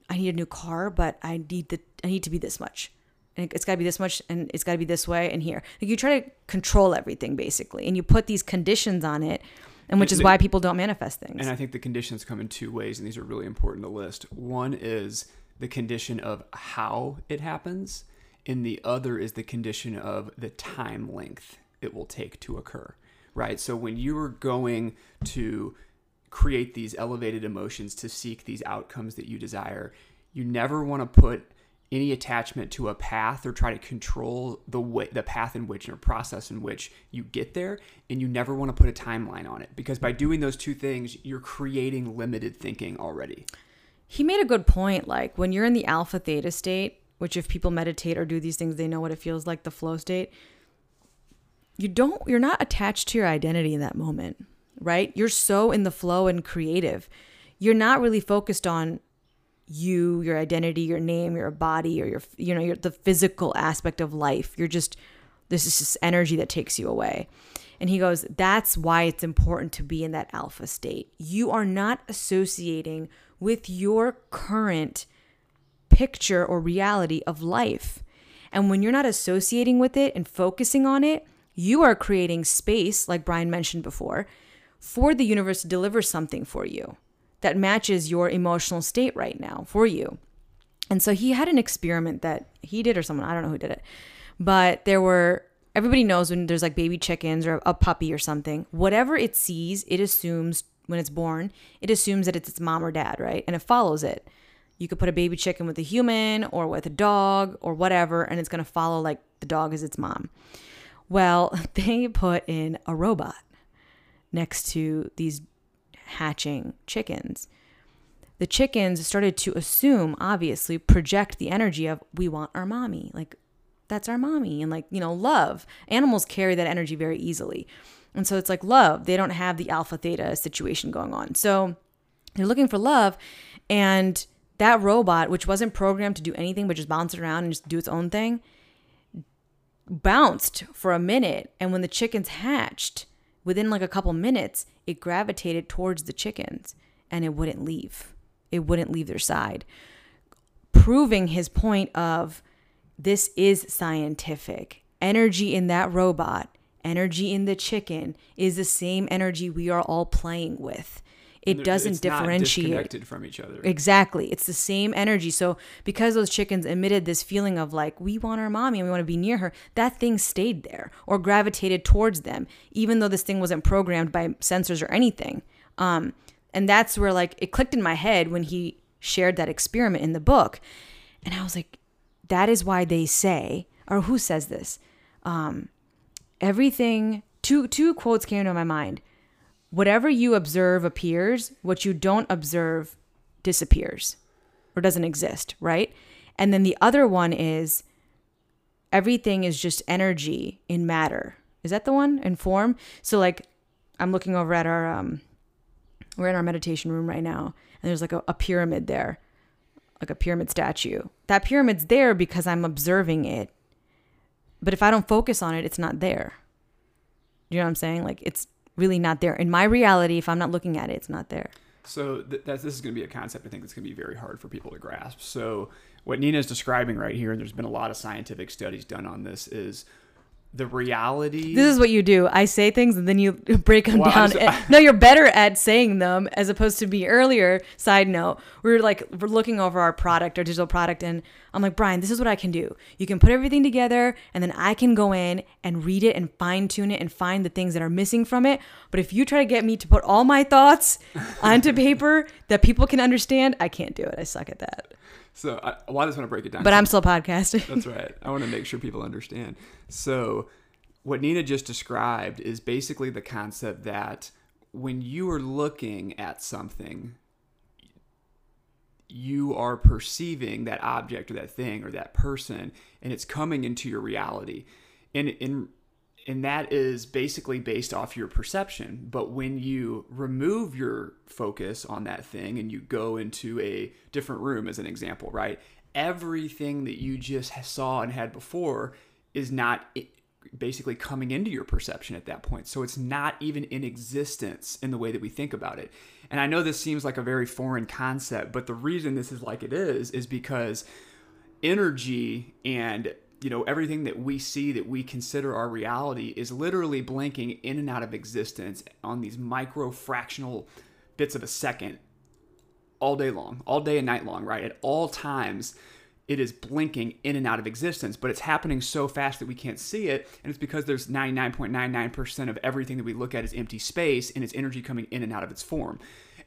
S3: I need a new car, but I need the I need to be this much. And it's got to be this much and it's got to be this way and here. Like you try to control everything basically and you put these conditions on it and which
S2: And
S3: is
S2: the-
S3: why people don't manifest things.
S2: And I think the conditions come in two ways, and these are really important to list. One is the condition of how it happens, and the other is the condition of the time length it will take to occur. Right? So when you are going to create these elevated emotions to seek these outcomes that you desire, you never want to put any attachment to a path or try to control the way the path in which or process in which you get there and you never want to put a timeline on it because by doing those two things you're creating limited thinking already
S3: he made a good point like when you're in the alpha theta state, which if people meditate or do these things they know what it feels like the flow state, you don't you're not attached to your identity in that moment, right? You're so in the flow and creative. You're not really focused on you, your identity, your name, your body, or your you know your the physical aspect of life. You're just this is just energy that takes you away. And he goes, that's why it's important to be in that alpha state. You are not associating with your current picture or reality of life. And when you're not associating with it and focusing on it, you are creating space, like Brian mentioned before, for the universe to deliver something for you that matches your emotional state right now for you. And so he had an experiment that he did or someone, I don't know who did it. But there were everybody knows when there's like baby chickens or a puppy or something, whatever it sees, it assumes when it's born, it assumes that it's its mom or dad, right? And it follows it. You could put a baby chicken with a human or with a dog or whatever, and it's to follow like the dog is its mom. Well, they put in a robot next to these hatching chickens. The chickens started to assume, obviously, project the energy of, we want our mommy. Like, that's our mommy. And, like, you know, love. Animals carry that energy very easily. And so it's like love. They don't have the alpha theta situation going on. So they're looking for love. And that robot, which wasn't programmed to do anything but just bounce around and just do its own thing, bounced for a minute. And when the chickens hatched, within like a couple minutes, it gravitated towards the chickens and it wouldn't leave. It wouldn't leave their side. Proving his point of this is scientific. Energy in that robot, energy in the chicken is the same energy we are all playing with. It doesn't differentiate.
S2: disconnected from each other
S3: Exactly. It's the same energy. So because those chickens emitted this feeling of like we want our mommy and we want to be near her, that thing stayed there or gravitated towards them, even though this thing wasn't programmed by sensors or anything. Um, and that's where like it clicked in my head when he shared that experiment in the book, and I was like, that is why they say, or who says this? Um, everything. Two two quotes came to my mind. Whatever you observe appears. What you don't observe disappears, or doesn't exist. Right. And then the other one is everything is just energy in matter. Is that the one in form? So like I'm looking over at our um we're in our meditation room right now and there's like a, a pyramid there. Like a pyramid statue. That pyramid's there because I'm observing it. But if I don't focus on it, it's not there. You know what I'm saying? Like it's really not there. In my reality, if I'm not looking at it, it's not there.
S2: So th- this is going to be a concept I think that's going to be very hard for people to grasp. So what Nina is describing right here, and there's been a lot of scientific studies done on this, is the reality.
S3: This is what you do. I say things and then you break them
S2: Well,
S3: down.
S2: so-
S3: And- eh, no, you're better at saying them as opposed to me earlier. Side note, we were like we're looking over our product, our digital product, and I'm like, Brian, this is what I can do. You can put everything together, and then I can go in and read it and fine tune it and find the things that are missing from it. But if you try to get me to put all my thoughts onto paper that people can understand, I can't do it. I suck at that.
S2: So I, well, I just want to break it down.
S3: But I'm still podcasting.
S2: That's right. I want to make sure people understand. So, what Nina just described is basically the concept that when you are looking at something, you are perceiving that object or that thing or that person, and it's coming into your reality. And in and that is basically based off your perception. But when you remove your focus on that thing and you go into a different room, as an example, right? Everything that you just saw and had before is not basically coming into your perception at that point. So it's not even in existence in the way that we think about it. And I know this seems like a very foreign concept, but the reason this is like it is is because energy and you know everything that we see that we consider our reality is literally blinking in and out of existence on these micro fractional bits of a second all day long all day and night long right? At all times it is blinking in and out of existence but it's happening so fast that we can't see it and it's because there's 99.99% of everything that we look at is empty space and it's energy coming in and out of its form.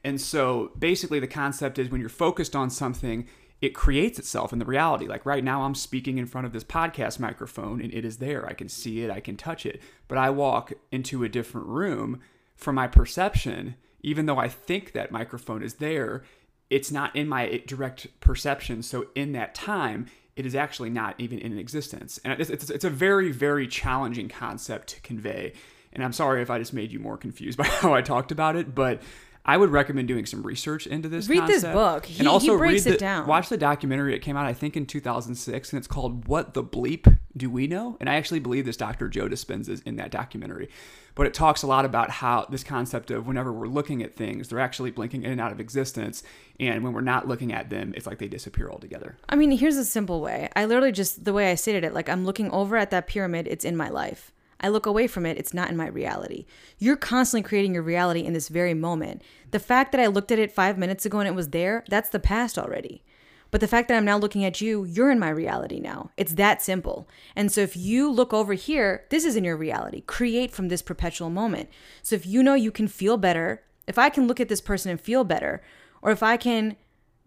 S2: And so basically the concept is when you're focused on something it creates itself in the reality. Like right now, I'm speaking in front of this podcast microphone and it is there. I can see it, I can touch it. But I walk into a different room from my perception, even though I think that microphone is there, it's not in my direct perception. So in that time, it is actually not even in existence. And it's, it's, it's a very, very challenging concept to convey. And I'm sorry if I just made you more confused by how I talked about it, but I would recommend doing some research into this.
S3: Read this book. He-
S2: and also
S3: he breaks
S2: read
S3: it down.
S2: Watch the documentary. It came out, I think, in 2006, and it's called "What the Bleep Do We Know?" And I actually believe this Dr. Joe Dispenza is in that documentary. But it talks a lot about how this concept of whenever we're looking at things, they're actually blinking in and out of existence, and when we're not looking at them, it's like they disappear altogether.
S3: I mean, here's a simple way. I literally just the way I stated it, like I'm looking over at that pyramid, it's in my life. I look away from it, it's not in my reality. You're constantly creating your reality in this very moment. The fact that I looked at it 5 minutes ago and it was there, that's the past already. But the fact that I'm now looking at you, you're in my reality now. It's that simple. And so if you look over here, this is in your reality. Create from this perpetual moment. So if you know you can feel better, if I can look at this person and feel better, or if I can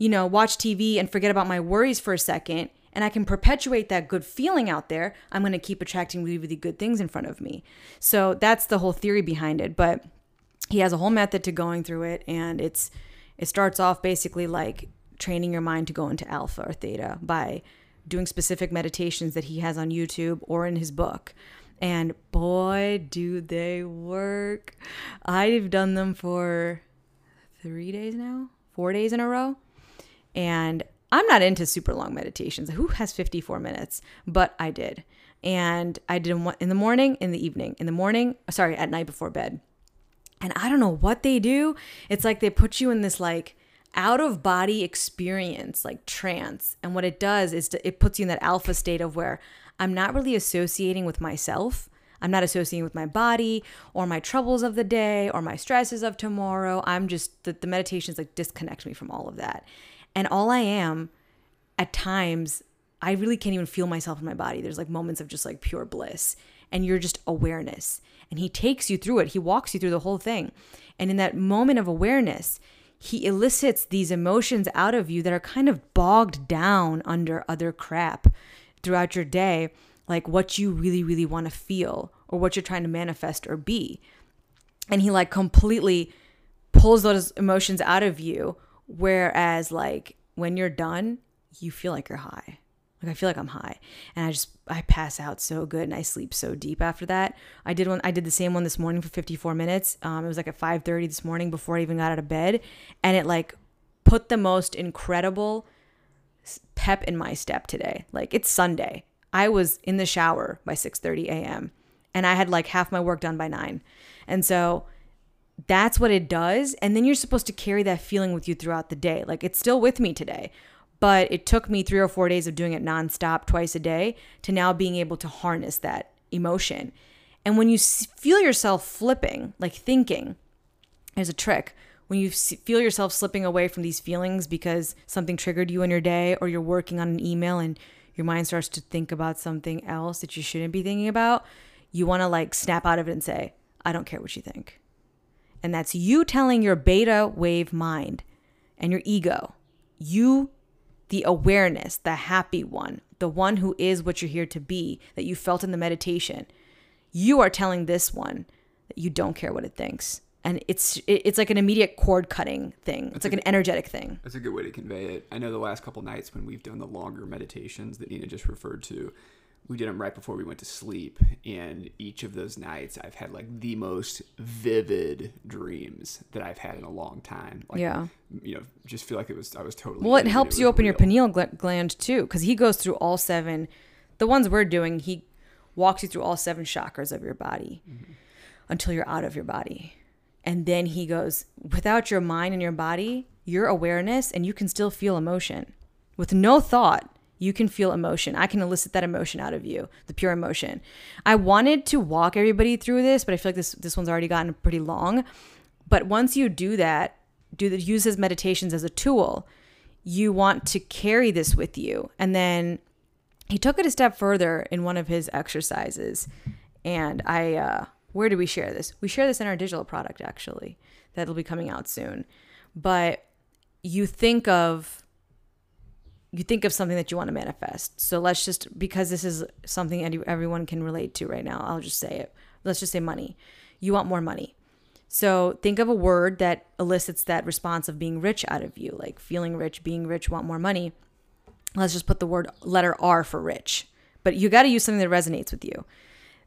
S3: you know, watch TV and forget about my worries for a second, and I can perpetuate that good feeling out there, I'm going to keep attracting really, really good things in front of me. So that's the whole theory behind it. But he has a whole method to going through it, and it's it starts off basically like training your mind to go into alpha or theta by doing specific meditations that he has on YouTube or in his book. And boy, do they work. I've done them for three days now, four days in a row. And I'm not into super long meditations. Who has 54 minutes? But I did. And I did them in the morning, in the evening, in the morning, sorry, at night before bed. And I don't know what they do. It's like they put you in this like out of body experience, like trance. And what it does is to, it puts you in that alpha state of where I'm not really associating with myself. I'm not associating with my body or my troubles of the day or my stresses of tomorrow. I'm just, the, the meditations like disconnect me from all of that. And all I am at times, I really can't even feel myself in my body. There's like moments of just like pure bliss. And you're just awareness. And he takes you through it. He walks you through the whole thing. And in that moment of awareness, he elicits these emotions out of you that are kind of bogged down under other crap throughout your day, like what you really, really want to feel or what you're trying to manifest or be. And he like completely pulls those emotions out of you. Whereas, like, when you're done, you feel like you're high. Like I feel like I'm high, and I just I pass out so good, and I sleep so deep after that. I did one. I did the same one this morning for 54 minutes. Um, it was like at 5:30 this morning before I even got out of bed, and it like put the most incredible pep in my step today. Like it's Sunday. I was in the shower by 6:30 a.m. and I had like half my work done by 9. And so that's what it does and then you're supposed to carry that feeling with you throughout the day. Like it's still with me today but it took me three or four days of doing it nonstop twice a day to now being able to harness that emotion. And when you feel yourself flipping, like thinking, there's a trick. When you feel yourself slipping away from these feelings because something triggered you in your day, or you're working on an email and your mind starts to think about something else that you shouldn't be thinking about, you want to like snap out of it and say, I don't care what you think. And that's you telling your beta wave mind and your ego, you the awareness, the happy one, the one who is what you're here to be, that you felt in the meditation, you are telling this one that you don't care what it thinks. And it's it's like an immediate cord cutting thing. It's that's like a, an energetic thing.
S2: That's a good way to convey it. I know the last couple nights when we've done the longer meditations that Nina just referred to, we did them right before we went to sleep and each of those nights i've had like the most vivid dreams that i've had in a long time. Like,
S3: yeah.
S2: you know just feel like it was i was totally
S3: well it helps it you open real. your pineal gland too because he goes through all seven the ones we're doing he walks you through all seven chakras of your body mm-hmm. until you're out of your body. And then he goes without your mind and your body your awareness and you can still feel emotion with no thought you can feel emotion. I can elicit that emotion out of you, the pure emotion. I wanted to walk everybody through this, but I feel like this this one's already gotten pretty long. But once you do that, do the use his meditations as a tool, you want to carry this with you. And then he took it a step further in one of his exercises. And I uh where do we share this? We share this in our digital product actually. That'll be coming out soon. But you think of you think of something that you want to manifest. So let's just because this is something everyone can relate to right now. I'll just say it. Let's just say money. You want more money. So think of a word that elicits that response of being rich out of you, like feeling rich, being rich, want more money. Let's just put the word letter R for rich. But you got to use something that resonates with you.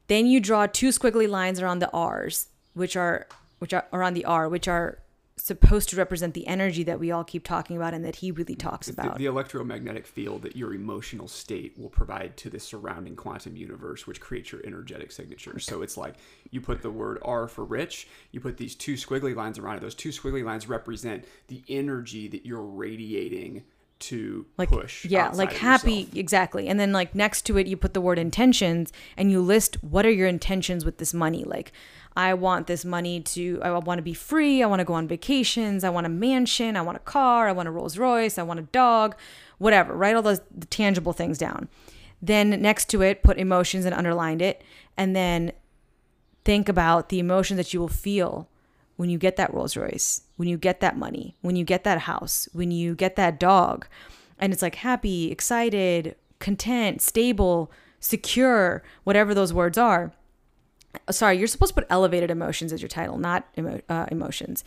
S3: Then you draw two squiggly lines around the R's, which are which are around the R, which are supposed to represent the energy that we all keep talking about and that he really talks
S2: the,
S3: about.
S2: The, electromagnetic field that your emotional state will provide to the surrounding quantum universe, which creates your energetic signature. So it's like you put the word R for rich, you put these two squiggly lines around it. Those two squiggly lines represent the energy that you're radiating to
S3: like,
S2: push.
S3: Yeah, like happy,
S2: yourself.
S3: exactly. And then like next to it, you put the word intentions and you list what are your intentions with this money. Like, I want this money to, I want to be free. I want to go on vacations. I want a mansion. I want a car. I want a Rolls Royce. I want a dog, whatever. Write all those tangible things down. Then next to it, put emotions and underlined it. And then think about the emotion that you will feel when you get that Rolls Royce, when you get that money, when you get that house, when you get that dog. And it's like happy, excited, content, stable, secure, whatever those words are sorry, you're supposed to put elevated emotions as your title, not emo- uh, emotions.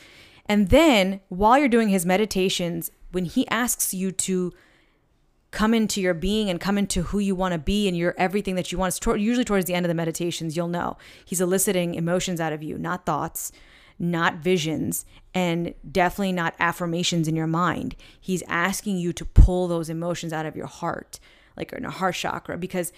S3: And then while you're doing his meditations, when he asks you to come into your being and come into who you want to be and your everything that you want, to, usually towards the end of the meditations, you'll know he's eliciting emotions out of you, not thoughts, not visions, and definitely not affirmations in your mind. He's asking you to pull those emotions out of your heart, like in a heart chakra, because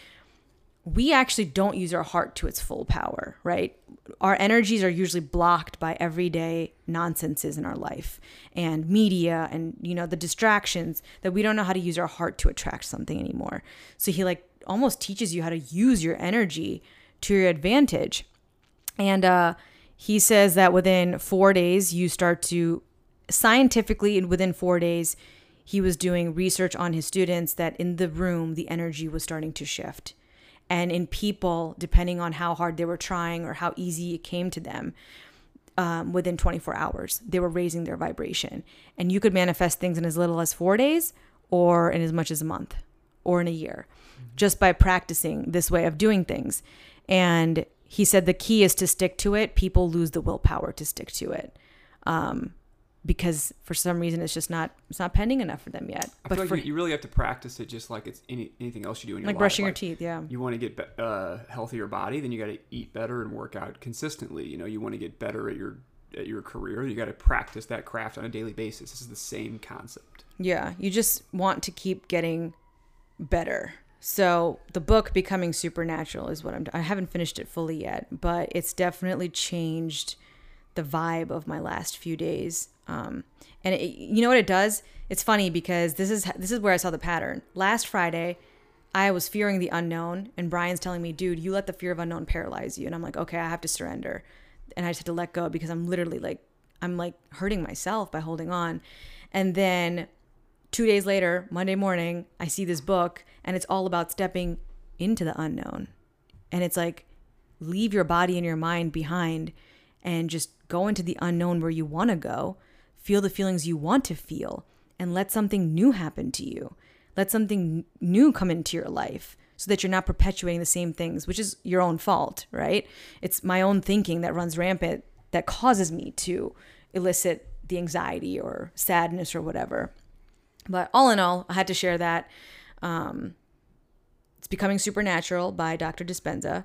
S3: we actually don't use our heart to its full power, right? Our energies are usually blocked by everyday nonsenses in our life and media and you know the distractions that we don't know how to use our heart to attract something anymore. So he like almost teaches you how to use your energy to your advantage. And uh he says that within 4 days you start to scientifically and within 4 days he was doing research on his students that in the room the energy was starting to shift and in people, depending on how hard they were trying or how easy it came to them, um, within 24 hours. They were raising their vibration. And you could manifest things in as little as four days or in as much as a month or in a year just by practicing this way of doing things. And he said the key is to stick to it. People lose the willpower to stick to it. Um, because for some reason it's just not it's not pending enough for them yet.
S2: I
S3: But
S2: feel like
S3: for
S2: you, really have to practice it just like it's any, anything else you do in your life.
S3: like
S2: life.
S3: brushing your teeth, yeah.
S2: You want to get a uh, healthier body, then you got to eat better and work out consistently. You know, you want to get better at your at your career, you got to practice that craft on a daily basis. This is the same concept.
S3: Yeah, you just want to keep getting better. So the book becoming supernatural is what I'm. I haven't finished it fully yet, but it's definitely changed the vibe of my last few days. Um, and it, you know what it does? It's funny because this is this is where I saw the pattern. Last Friday, I was fearing the unknown, and Brian's telling me, "Dude, you let the fear of unknown paralyze you." And I'm like, "Okay, I have to surrender," and I just had to let go because I'm literally like, I'm like hurting myself by holding on. And then two days later, Monday morning, I see this book, and it's all about stepping into the unknown. And it's like, leave your body and your mind behind and just go into the unknown where you want to go, feel the feelings you want to feel, and let something new happen to you. Let something new come into your life so that you're not perpetuating the same things, which is your own fault, right? It's my own thinking that runs rampant that causes me to elicit the anxiety or sadness or whatever. But all in all, I had to share that. Um, it's Becoming Supernatural by Dr. Dispenza.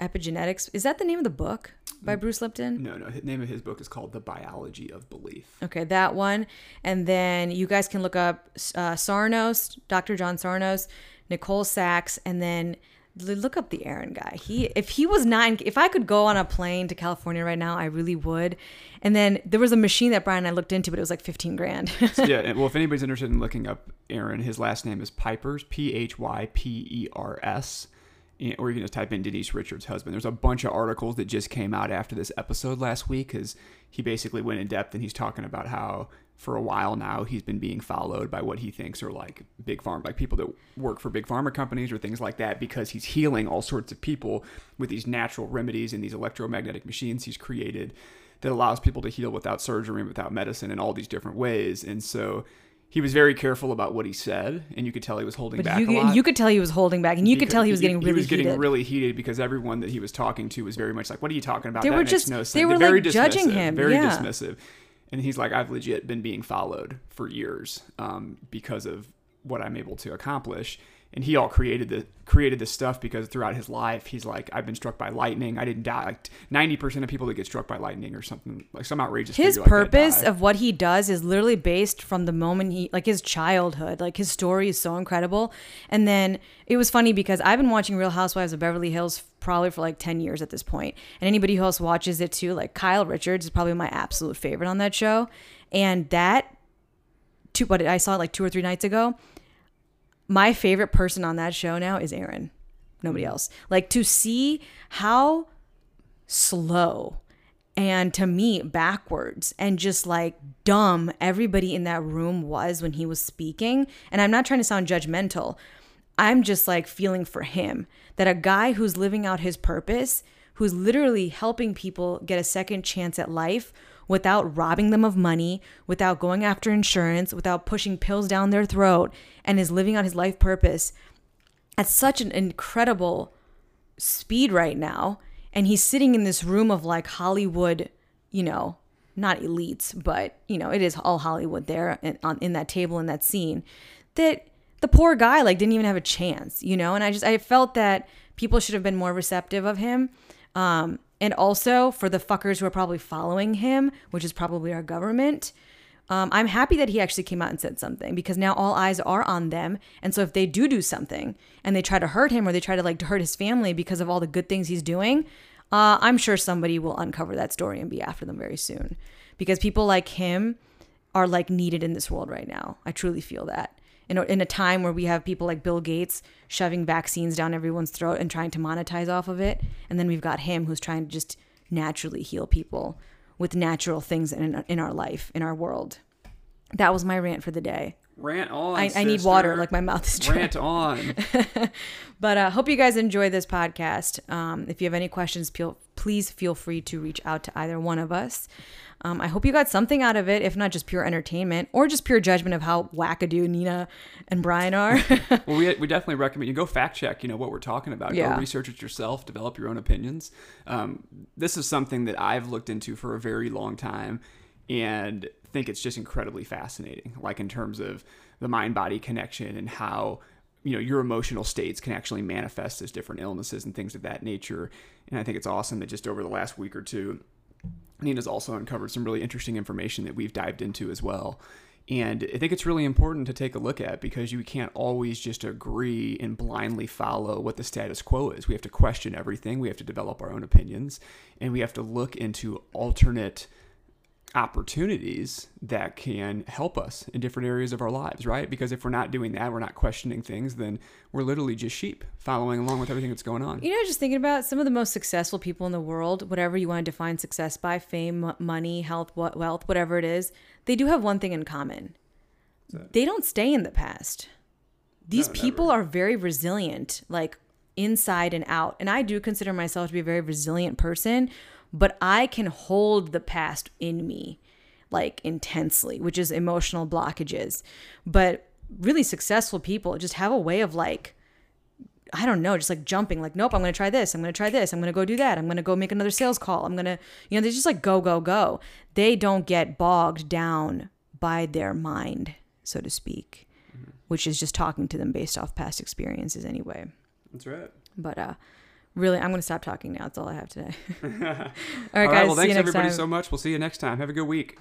S3: Epigenetics. Is that the name of the book by Bruce Lipton?
S2: No, no. The name of his book is called The Biology of Belief.
S3: Okay, that one. And then you guys can look up uh, Sarnos, Dr. John Sarnos, Nicole Sachs, and then look up the Aaron guy. He, if he was not, if I could go on a plane to California right now, I really would. And then there was a machine that Brian and I looked into, but it was like 15 grand.
S2: yeah. Well, if anybody's interested in looking up Aaron, his last name is Phypers, P H Y P E R S. Eh, or you can just type in Denise Richards' husband. There's a bunch of articles that just came out after this episode last week because he basically went in depth and he's talking about how for a while now he's been being followed by what he thinks are like big farm, like people that work for big pharma companies or things like that because he's healing all sorts of people with these natural remedies and these electromagnetic machines he's created that allows people to heal without surgery and without medicine in all these different ways. And so he was very careful about what he said, and you could tell he was holding
S3: but
S2: back
S3: you,
S2: a lot.
S3: you could tell he was holding back, and you could tell he was getting really
S2: he was getting
S3: heated.
S2: really heated because everyone that he was talking to was very much like, "What are you talking about?
S3: They
S2: that
S3: were just-
S2: no sense."
S3: they were,
S2: very
S3: like, judging him.
S2: very
S3: Yeah.
S2: dismissive. And he's like, "I've legit been being followed for years um, because of what I'm able to accomplish." And he all created the created this stuff because throughout his life, he's like, "I've been struck by lightning. I didn't die." Like ninety percent of people that get struck by lightning or something like some outrageous.
S3: his
S2: figure like that
S3: purpose of what he does is literally based from the moment he like his childhood like his story is so incredible and then it was funny because i've been watching real housewives of beverly hills probably for like 10 years at this point. point and anybody who else watches it too like kyle richards is probably my absolute favorite on that show and that two but i saw it like two or three nights ago my favorite person on that show now is aaron. Nobody mm-hmm. else. Like to see how slow and to me backwards and just like dumb everybody in that room was when he was speaking. And i'm not trying to sound judgmental. I'm just like feeling for him. That a guy who's living out his purpose who's literally helping people get a second chance at life without robbing them of money without going after insurance without pushing pills down their throat and is living out his life purpose at such an incredible speed right now. And he's sitting in this room of like hollywood you know not elites but you know it is all hollywood there in, on, in that table in that scene that the poor guy like didn't even have a chance you know? And i just i felt that people should have been more receptive of him. Um and also for the fuckers who are probably following him which is probably our government um, I'm happy that he actually came out and said something because now all eyes are on them. And so if they do do something and they try to hurt him or they try to like to hurt his family because of all the good things he's doing, uh, I'm sure somebody will uncover that story and be after them very soon because people like him are like needed in this world right now. I truly feel that. In a, in a time where we have people like Bill Gates shoving vaccines down everyone's throat and trying to monetize off of it, and then we've got him who's trying to just naturally heal people with natural things in in our life, in our world. That was my rant for the day.
S2: rant on.
S3: I, I need water, like my mouth is dry.
S2: rant on.
S3: But uh, hope you guys enjoy this podcast. Um, if you have any questions, please feel free to reach out to either one of us. Um, I hope you got something out of it, if not just pure entertainment or just pure judgment of how wackadoo Nina and Brian are.
S2: well, we, we definitely recommend you go fact check, you know, what we're talking about.
S3: Yeah.
S2: Go research it yourself, develop your own opinions. Um, this is something that I've looked into for a very long time and think it's just incredibly fascinating, like in terms of the mind body connection and how you know your emotional states can actually manifest as different illnesses and things of that nature and i think it's awesome that just over the last week or two nina's also uncovered some really interesting information that we've dived into as well. And i think it's really important to take a look at because you can't always just agree and blindly follow what the status quo is. We have to question everything. We have to develop our own opinions. And we have to look into alternate opportunities that can help us in different areas of our lives, right? Because if we're not doing that, we're not questioning things, then we're literally just sheep following along with everything that's going on.
S3: You know, just thinking about some of the most successful people in the world, whatever you want to define success by fame, money, health, wealth, whatever it is, they do have one thing in common they don't stay in the past. These
S2: No,
S3: people are very resilient, like inside and out. And I do consider myself to be a very resilient person, but I can hold the past in me like intensely, which is emotional blockages. But really successful people just have a way of like, I don't know, just like jumping, like, nope, I'm to try this. I'm to try this. I'm to go do that. I'm to go make another sales call. I'm to, you know, they just like go, go, go. They don't get bogged down by their mind, so to speak, which is just talking to them based off past experiences anyway.
S2: That's right.
S3: But, uh, really, I'm going to stop talking now. That's all I have today. all right,
S2: All
S3: guys.
S2: well,
S3: see
S2: thanks
S3: you next
S2: everybody
S3: time.
S2: so much. We'll see you next time. Have a good week.